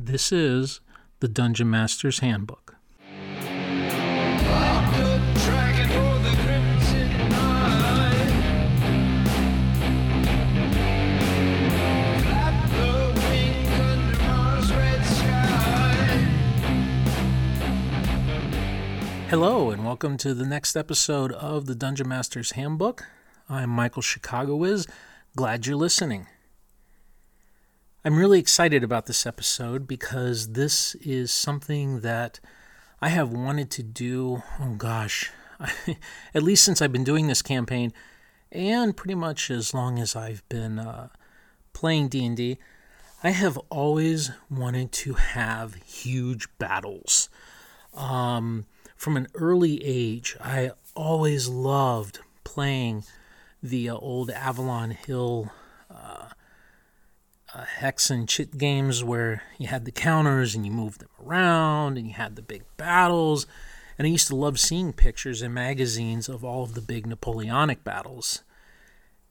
This is the Dungeon Master's Handbook. Hello, and welcome to the next episode of the Dungeon Master's Handbook. I'm Michael Chicago Wiz. Glad you're listening. I'm really excited about this episode because this is something that I have wanted to do, oh gosh, at least since I've been doing this campaign and pretty much as long as I've been uh, playing D&D. I have always wanted to have huge battles. Um, from an early age, I always loved playing the uh, old Avalon Hill uh, uh, hex and chit games where you had the counters and you moved them around and you had the big battles. And I used to love seeing pictures in magazines of all of the big Napoleonic battles.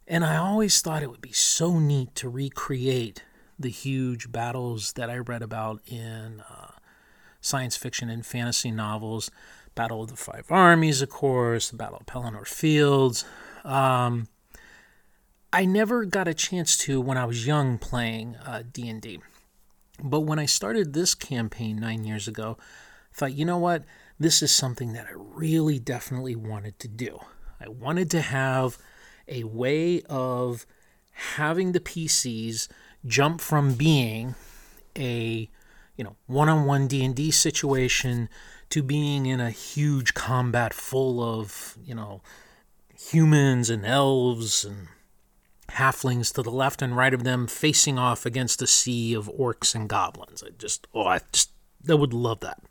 And I always thought it would be so neat to recreate the huge battles that I read about in uh, science fiction and fantasy novels. Battle of the Five Armies, of course, the Battle of Pelennor Fields. Um, I never got a chance to when I was young playing uh, D&D. But when I started this campaign nine years ago, I thought, you know what? This is something that I really definitely wanted to do. I wanted to have a way of having the PCs jump from being a you know one-on-one D&D situation to being in a huge combat full of, you know, humans and elves and halflings to the left and right of them facing off against a sea of orcs and goblins. I just, oh, I just, I would love that.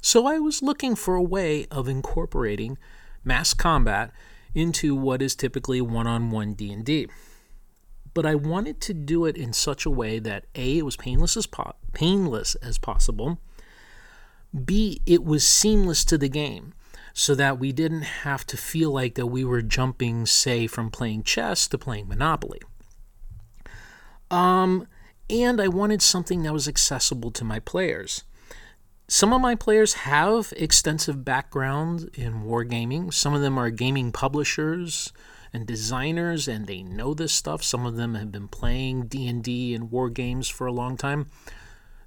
So I was looking for a way of incorporating mass combat into what is typically one-on-one D&D. But I wanted to do it in such a way that A, it was painless as po- painless as possible, B, it was seamless to the game so that we didn't have to feel like that we were jumping, say, from playing chess to playing Monopoly. Um, and I wanted something that was accessible to my players. Some of my players have extensive background in wargaming. Some of them are gaming publishers and designers and they know this stuff. Some of them have been playing D&D and war games for a long time.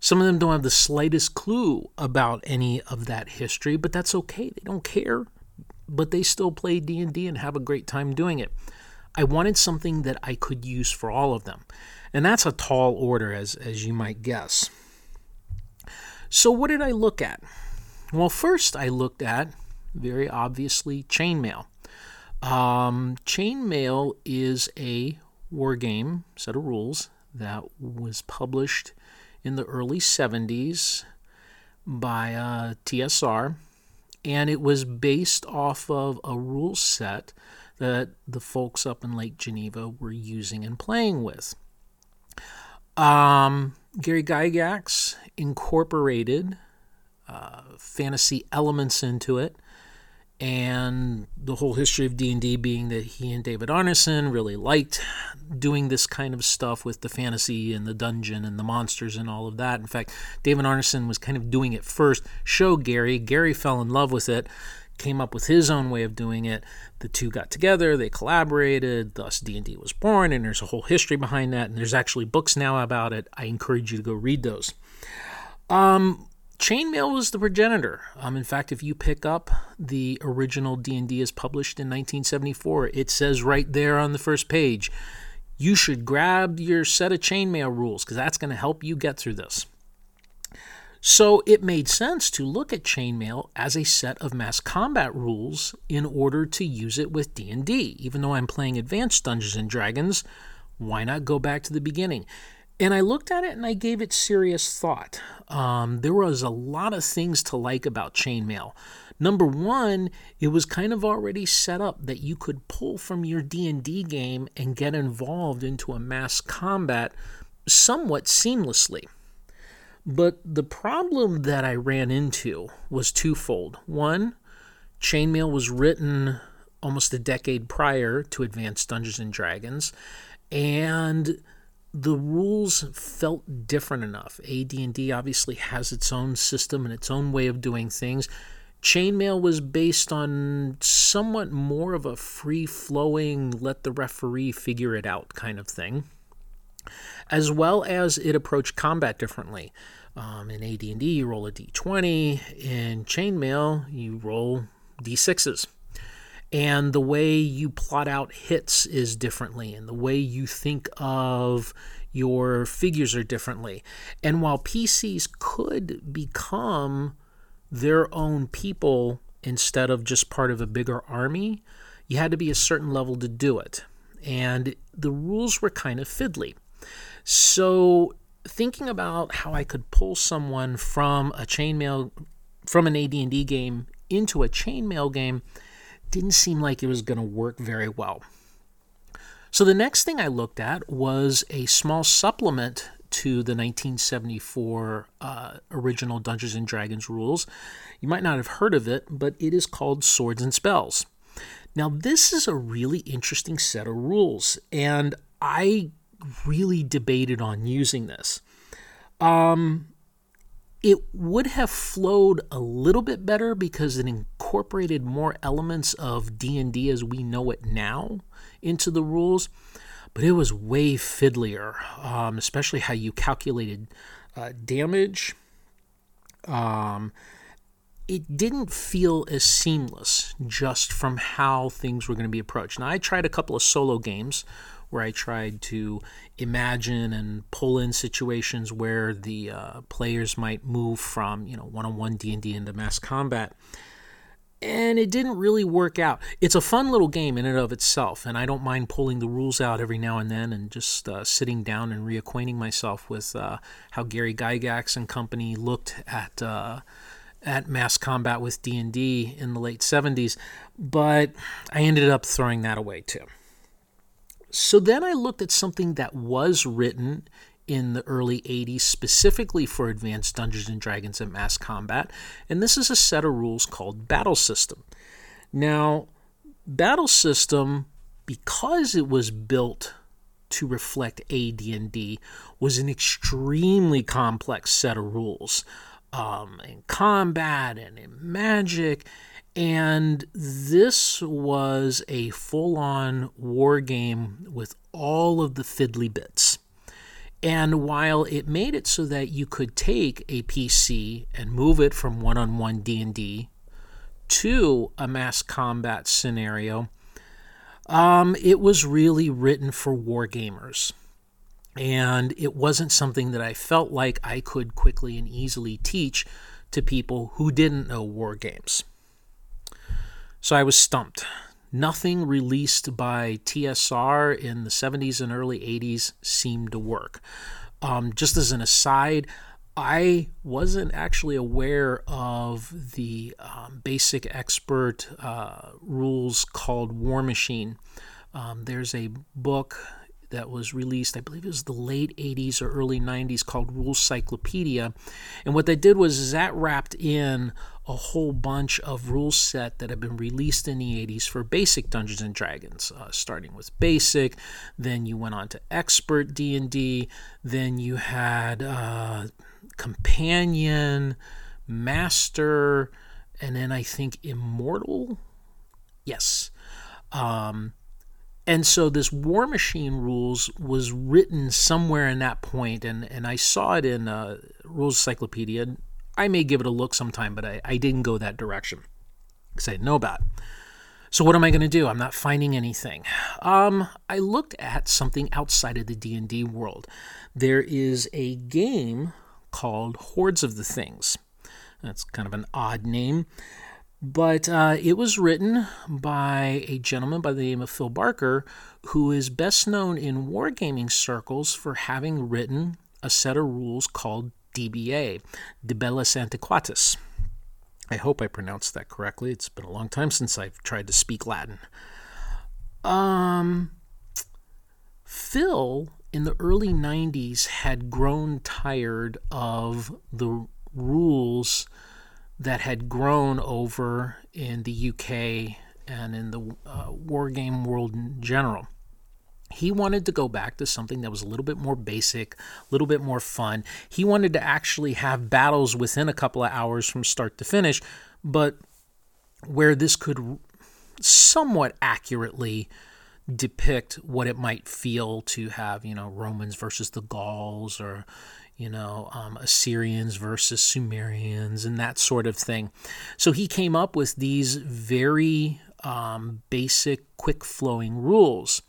Some of them don't have the slightest clue about any of that history, but that's okay. They don't care, but they still play D&D and have a great time doing it. I wanted something that I could use for all of them. And that's a tall order as as you might guess. So what did I look at? Well, first I looked at very obviously chainmail. Um, chainmail is a war game set of rules that was published in the early 70s by uh, TSR, and it was based off of a rule set that the folks up in Lake Geneva were using and playing with. Um, Gary Gygax incorporated uh, fantasy elements into it and the whole history of D&D being that he and David Arneson really liked doing this kind of stuff with the fantasy and the dungeon and the monsters and all of that. In fact, David Arneson was kind of doing it first, show Gary, Gary fell in love with it, came up with his own way of doing it. The two got together, they collaborated, thus D&D was born and there's a whole history behind that and there's actually books now about it. I encourage you to go read those. Um chainmail was the progenitor. Um, in fact, if you pick up the original D&D as published in 1974, it says right there on the first page, you should grab your set of chainmail rules because that's going to help you get through this. So it made sense to look at chainmail as a set of mass combat rules in order to use it with D&D. Even though I'm playing advanced Dungeons and Dragons, why not go back to the beginning? And I looked at it and I gave it serious thought. Um, there was a lot of things to like about chainmail. Number one, it was kind of already set up that you could pull from your D&D game and get involved into a mass combat somewhat seamlessly. But the problem that I ran into was twofold. One, chainmail was written almost a decade prior to Advanced Dungeons and Dragons, and the rules felt different enough. AD&D obviously has its own system and its own way of doing things. Chainmail was based on somewhat more of a free-flowing let the referee figure it out kind of thing. As well as it approached combat differently. Um, in AD&D, you roll a d20. In Chainmail, you roll d6s and the way you plot out hits is differently and the way you think of your figures are differently. And while PCs could become their own people instead of just part of a bigger army you had to be a certain level to do it. And the rules were kind of fiddly. So thinking about how I could pull someone from a chainmail from an AD&D game into a chainmail game didn't seem like it was going to work very well. So the next thing I looked at was a small supplement to the 1974 uh, original Dungeons and Dragons rules. You might not have heard of it, but it is called Swords and Spells. Now, this is a really interesting set of rules, and I really debated on using this. Um, it would have flowed a little bit better because it incorporated more elements of D&D as we know it now into the rules, but it was way fiddlier, um, especially how you calculated uh, damage. Um, it didn't feel as seamless just from how things were going to be approached. Now, I tried a couple of solo games where I tried to imagine and pull in situations where the uh, players might move from you know one-on-one D&D into mass combat and it didn't really work out. It's a fun little game in and of itself, and I don't mind pulling the rules out every now and then and just uh, sitting down and reacquainting myself with uh, how Gary Gygax and company looked at uh, at mass combat with D&D in the late 70s, but I ended up throwing that away too. So then I looked at something that was written in the early 80s specifically for Advanced Dungeons and Dragons and Mass Combat, and this is a set of rules called Battle System. Now, Battle System because it was built to reflect AD&D was an extremely complex set of rules um, in combat and in magic and this was a full on war game with all of the fiddly bits. And while it made it so that you could take a PC and move it from one-on-one D&D to a mass combat scenario, um, it was really written for war gamers. And it wasn't something that I felt like I could quickly and easily teach to people who didn't know war games. So I was stumped. Nothing released by TSR in the 70s and early 80s seemed to work. Um, just as an aside, I wasn't actually aware of the um, basic expert uh, rules called War Machine. Um, there's a book that was released, I believe it was the late 80s or early 90s, called Rules Cyclopedia. And what they did was that wrapped in a whole bunch of rules set that have been released in the 80s for basic Dungeons and Dragons, uh, starting with basic, then you went on to expert D&D, then you had uh, companion, master, and then I think immortal. Yes. Um, and so this War Machine rules was written somewhere in that point, and, and I saw it in uh, Rules Encyclopedia. I may give it a look sometime, but I, I didn't go that direction because I didn't know about it. So what am I going to do? I'm not finding anything. Um, I looked at something outside of the D&D world. There is a game called Hordes of the Things. That's kind of an odd name. But uh, it was written by a gentleman by the name of Phil Barker, who is best known in wargaming circles for having written a set of rules called DBA, De Bellis Antiquitatis. I hope I pronounced that correctly. It's been a long time since I've tried to speak Latin. Um, Phil in the early 90s had grown tired of the rules that had grown over in the UK and in the uh, war game world in general. He wanted to go back to something that was a little bit more basic, a little bit more fun. He wanted to actually have battles within a couple of hours from start to finish, but where this could somewhat accurately depict what it might feel to have, you know, Romans versus the Gauls or, you know, um, Assyrians versus Sumerians and that sort of thing. So he came up with these very um, basic, quick flowing rules.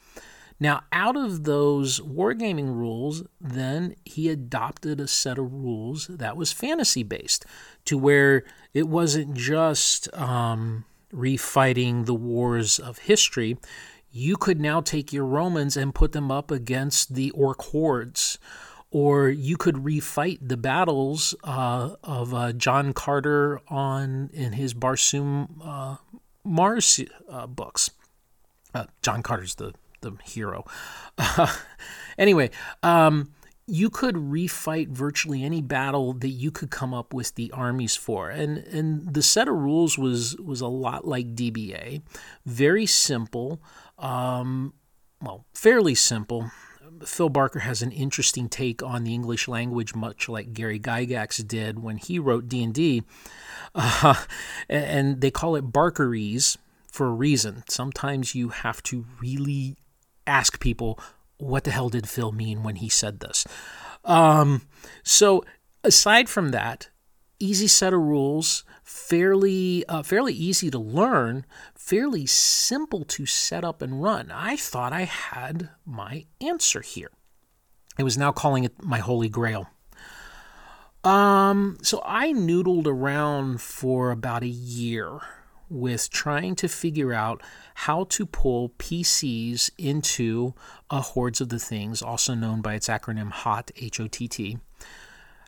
Now, out of those wargaming rules, then he adopted a set of rules that was fantasy based to where it wasn't just um, refighting the wars of history you could now take your Romans and put them up against the orc hordes. Or you could refight the battles uh, of uh, John Carter on in his Barsoom uh, Mars uh, books. Uh, John Carter's the the hero. anyway, um, you could refight virtually any battle that you could come up with the armies for. And and the set of rules was was a lot like DBA, very simple um, well, fairly simple. Phil Barker has an interesting take on the English language, much like Gary Gygax did when he wrote D and D, uh, and they call it Barkerese for a reason. Sometimes you have to really ask people, "What the hell did Phil mean when he said this?" Um, so, aside from that, easy set of rules fairly uh, fairly easy to learn, fairly simple to set up and run. I thought I had my answer here. I was now calling it my holy grail. Um, so I noodled around for about a year with trying to figure out how to pull PCs into a Hordes of the Things, also known by its acronym HOT, H O T T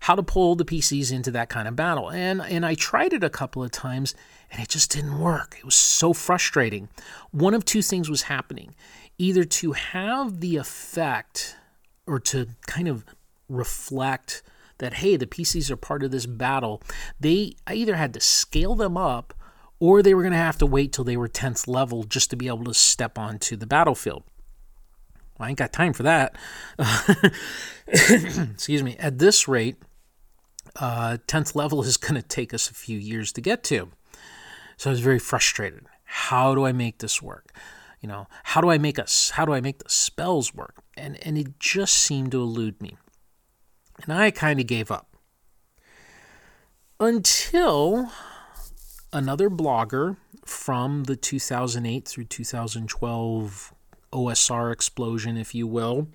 how to pull the PCs into that kind of battle. And and I tried it a couple of times and it just didn't work. It was so frustrating. One of two things was happening. Either to have the effect or to kind of reflect that hey, the PCs are part of this battle, they I either had to scale them up or they were going to have to wait till they were 10th level just to be able to step onto the battlefield. Well, I ain't got time for that. Excuse me. At this rate, uh, 10th level is going to take us a few years to get to. So I was very frustrated. How do I make this work? You know, how do I make us how do I make the spells work? And and it just seemed to elude me. And I kind of gave up. Until another blogger from the 2008 through 2012 OSR explosion, if you will.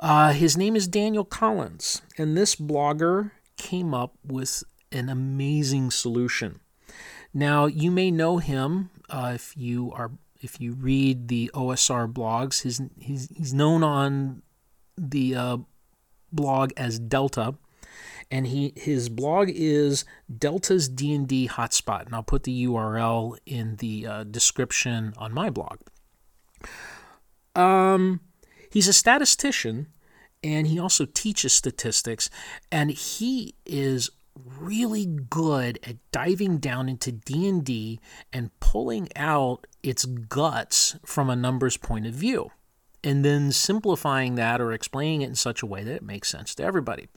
Uh, his name is Daniel Collins, and this blogger came up with an amazing solution. Now, you may know him uh, if you are if you read the OSR blogs. His, he's, he's known on the uh, blog as Delta, and he his blog is Delta's D and D hotspot, and I'll put the URL in the uh, description on my blog. Um, he's a statistician and he also teaches statistics and he is really good at diving down into D&D and pulling out its guts from a numbers point of view and then simplifying that or explaining it in such a way that it makes sense to everybody.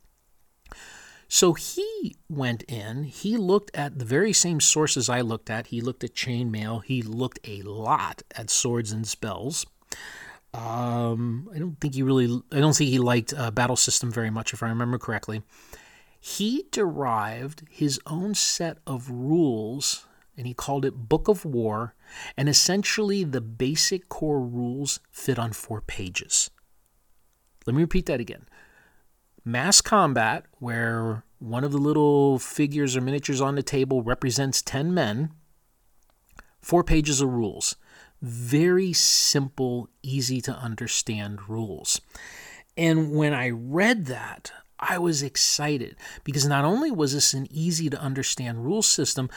So he went in, he looked at the very same sources I looked at. He looked at chainmail, he looked a lot at swords and spells. Um, I don't think he really, I don't think he liked uh, Battle System very much, if I remember correctly. He derived his own set of rules and he called it Book of War. And essentially, the basic core rules fit on four pages. Let me repeat that again mass combat, where one of the little figures or miniatures on the table represents 10 men, four pages of rules very simple, easy to understand rules. And when I read that, I was excited because not only was this an easy to understand rule system,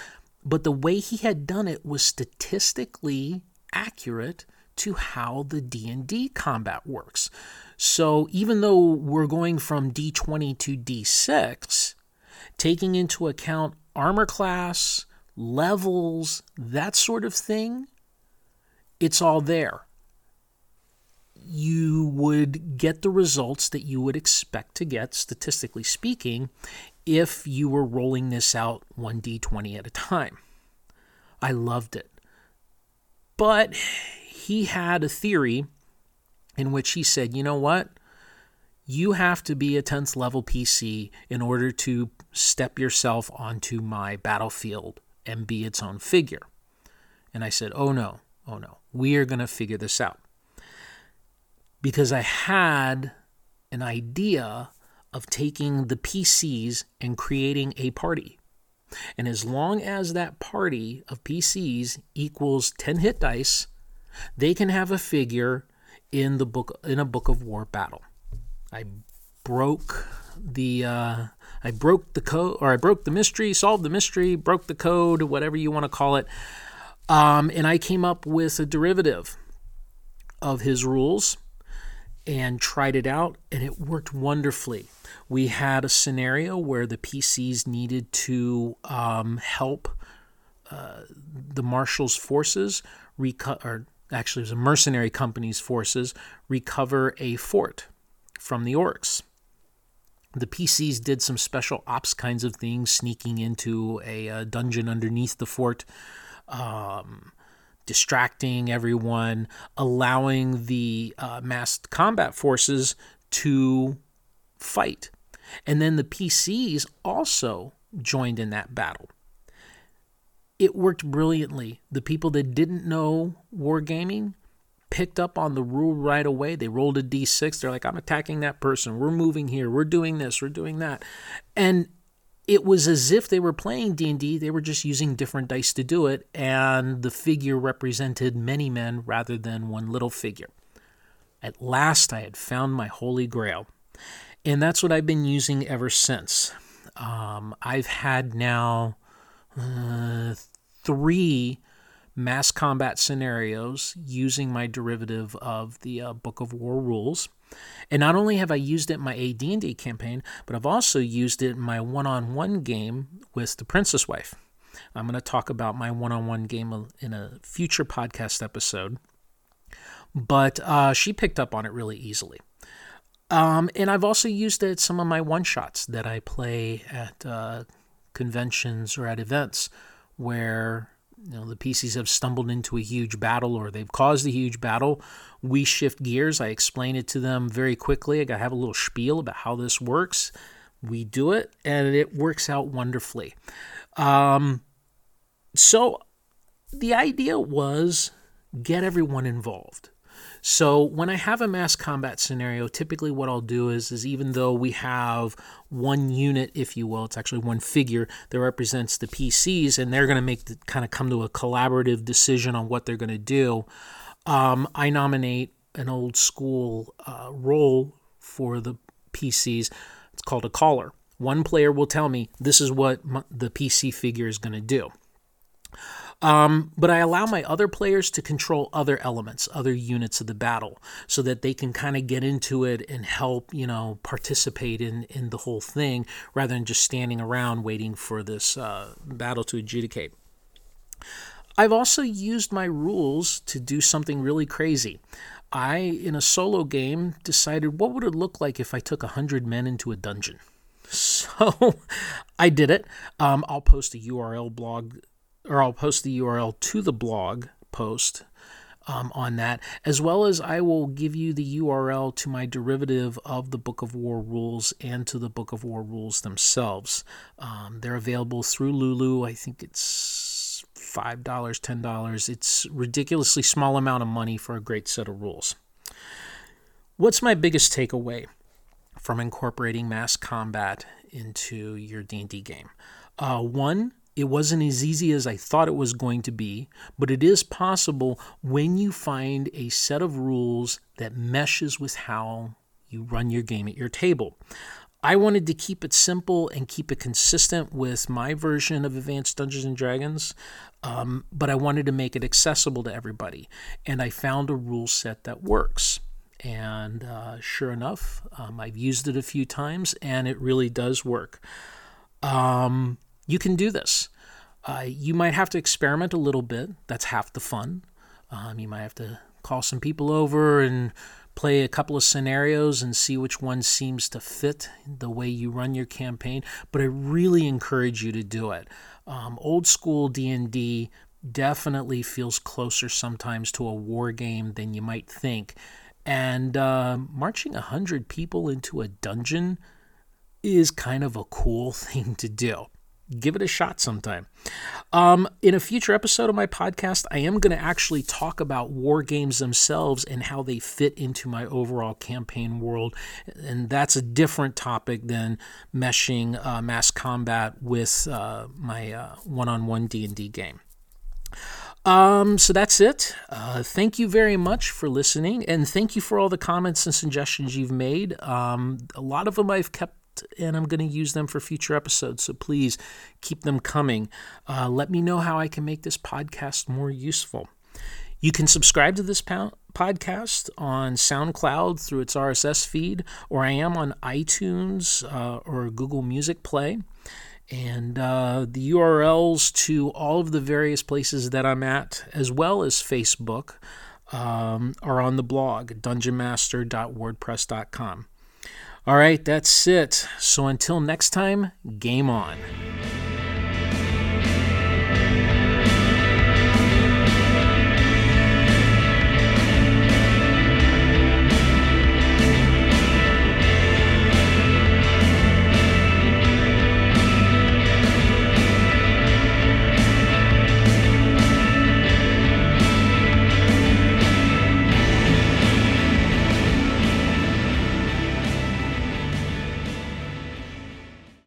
but the way he had done it was statistically accurate to how the D&D combat works. So even though we're going from D20 to D6, taking into account armor class, levels, that sort of thing, it's all there. you would get the results that you would expect to get, statistically speaking, if you were rolling this out 1d20 at a time. I loved it. But he had a theory in which he said, you know what? You have to be a 10th level PC in order to step yourself onto my battlefield and be its own figure. And I said, oh no, oh no, we are going to figure this out. Because I had an idea of taking the PCs and creating a party. And as long as that party of PCs equals 10 hit dice, they can have a figure in the book in a book of war battle. I broke the uh, I broke the code or I broke the mystery, solved the mystery, broke the code, whatever you want to call it. Um, and I came up with a derivative of his rules and tried it out, and it worked wonderfully. We had a scenario where the PCs needed to um, help uh, the marshal's forces reco- or actually, it was a mercenary company's forces recover a fort from the orcs. The PCs did some special ops kinds of things, sneaking into a, a dungeon underneath the fort, um, distracting everyone, allowing the uh, massed combat forces to fight. And then the PCs also joined in that battle it worked brilliantly. The people that didn't know wargaming picked up on the rule right away. They rolled a d6. They're like, I'm attacking that person. We're moving here. We're doing this. We're doing that. And it was as if they were playing D&D. They were just using different dice to do it. And the figure represented many men rather than one little figure. At last, I had found my holy grail. And that's what I've been using ever since. Um, I've had now uh, three mass combat scenarios using my derivative of the uh, Book of War rules. And not only have I used it in my AD&D campaign, but I've also used it in my one-on-one game with the Princess Wife. I'm going to talk about my one-on-one game in a future podcast episode. But uh, she picked up on it really easily. Um, and I've also used it some of my one-shots that I play at uh, conventions or at events where you know the PCs have stumbled into a huge battle or they've caused a huge battle. We shift gears. I explain it to them very quickly. I have a little spiel about how this works. We do it, and it works out wonderfully. Um, so the idea was get everyone involved. So when I have a mass combat scenario, typically what I'll do is, is even though we have one unit, if you will, it's actually one figure that represents the PCs, and they're going to make the, kind of come to a collaborative decision on what they're going to do. Um, I nominate an old school uh, role for the PCs. It's called a caller. One player will tell me this is what the PC figure is going to do. Um, but I allow my other players to control other elements, other units of the battle, so that they can kind of get into it and help, you know, participate in, in the whole thing rather than just standing around waiting for this uh, battle to adjudicate. I've also used my rules to do something really crazy. I, in a solo game, decided what would it look like if I took 100 men into a dungeon. So I did it. Um, I'll post a URL blog or I'll post the URL to the blog post um, on that, as well as I will give you the URL to my derivative of the Book of War rules and to the Book of War rules themselves. Um, they're available through Lulu. I think it's $5, $10. It's ridiculously small amount of money for a great set of rules. What's my biggest takeaway from incorporating mass combat into your D&D game? Uh, one, it wasn't as easy as I thought it was going to be, but it is possible when you find a set of rules that meshes with how you run your game at your table. I wanted to keep it simple and keep it consistent with my version of Advanced Dungeons and Dragons, um, but I wanted to make it accessible to everybody. And I found a rule set that works. And uh, sure enough, um, I've used it a few times and it really does work. Um, you can do this. Uh, you might have to experiment a little bit. That's half the fun. Um, you might have to call some people over and play a couple of scenarios and see which one seems to fit the way you run your campaign. But I really encourage you to do it. Um, old school D&D definitely feels closer sometimes to a war game than you might think. And uh, marching 100 people into a dungeon is kind of a cool thing to do. Give it a shot sometime. Um, in a future episode of my podcast, I am going to actually talk about war games themselves and how they fit into my overall campaign world. And that's a different topic than meshing uh, mass combat with uh, my uh, one-on-one D&D game. Um, so that's it. Uh, thank you very much for listening, and thank you for all the comments and suggestions you've made. Um, a lot of them I've kept and I'm going to use them for future episodes. So please keep them coming. Uh, let me know how I can make this podcast more useful. You can subscribe to this po- podcast on SoundCloud through its RSS feed, or I am on iTunes uh, or Google Music Play. And uh, the URLs to all of the various places that I'm at, as well as Facebook, um, are on the blog, dungeonmaster.wordpress.com. All right, that's it. So until next time, game on.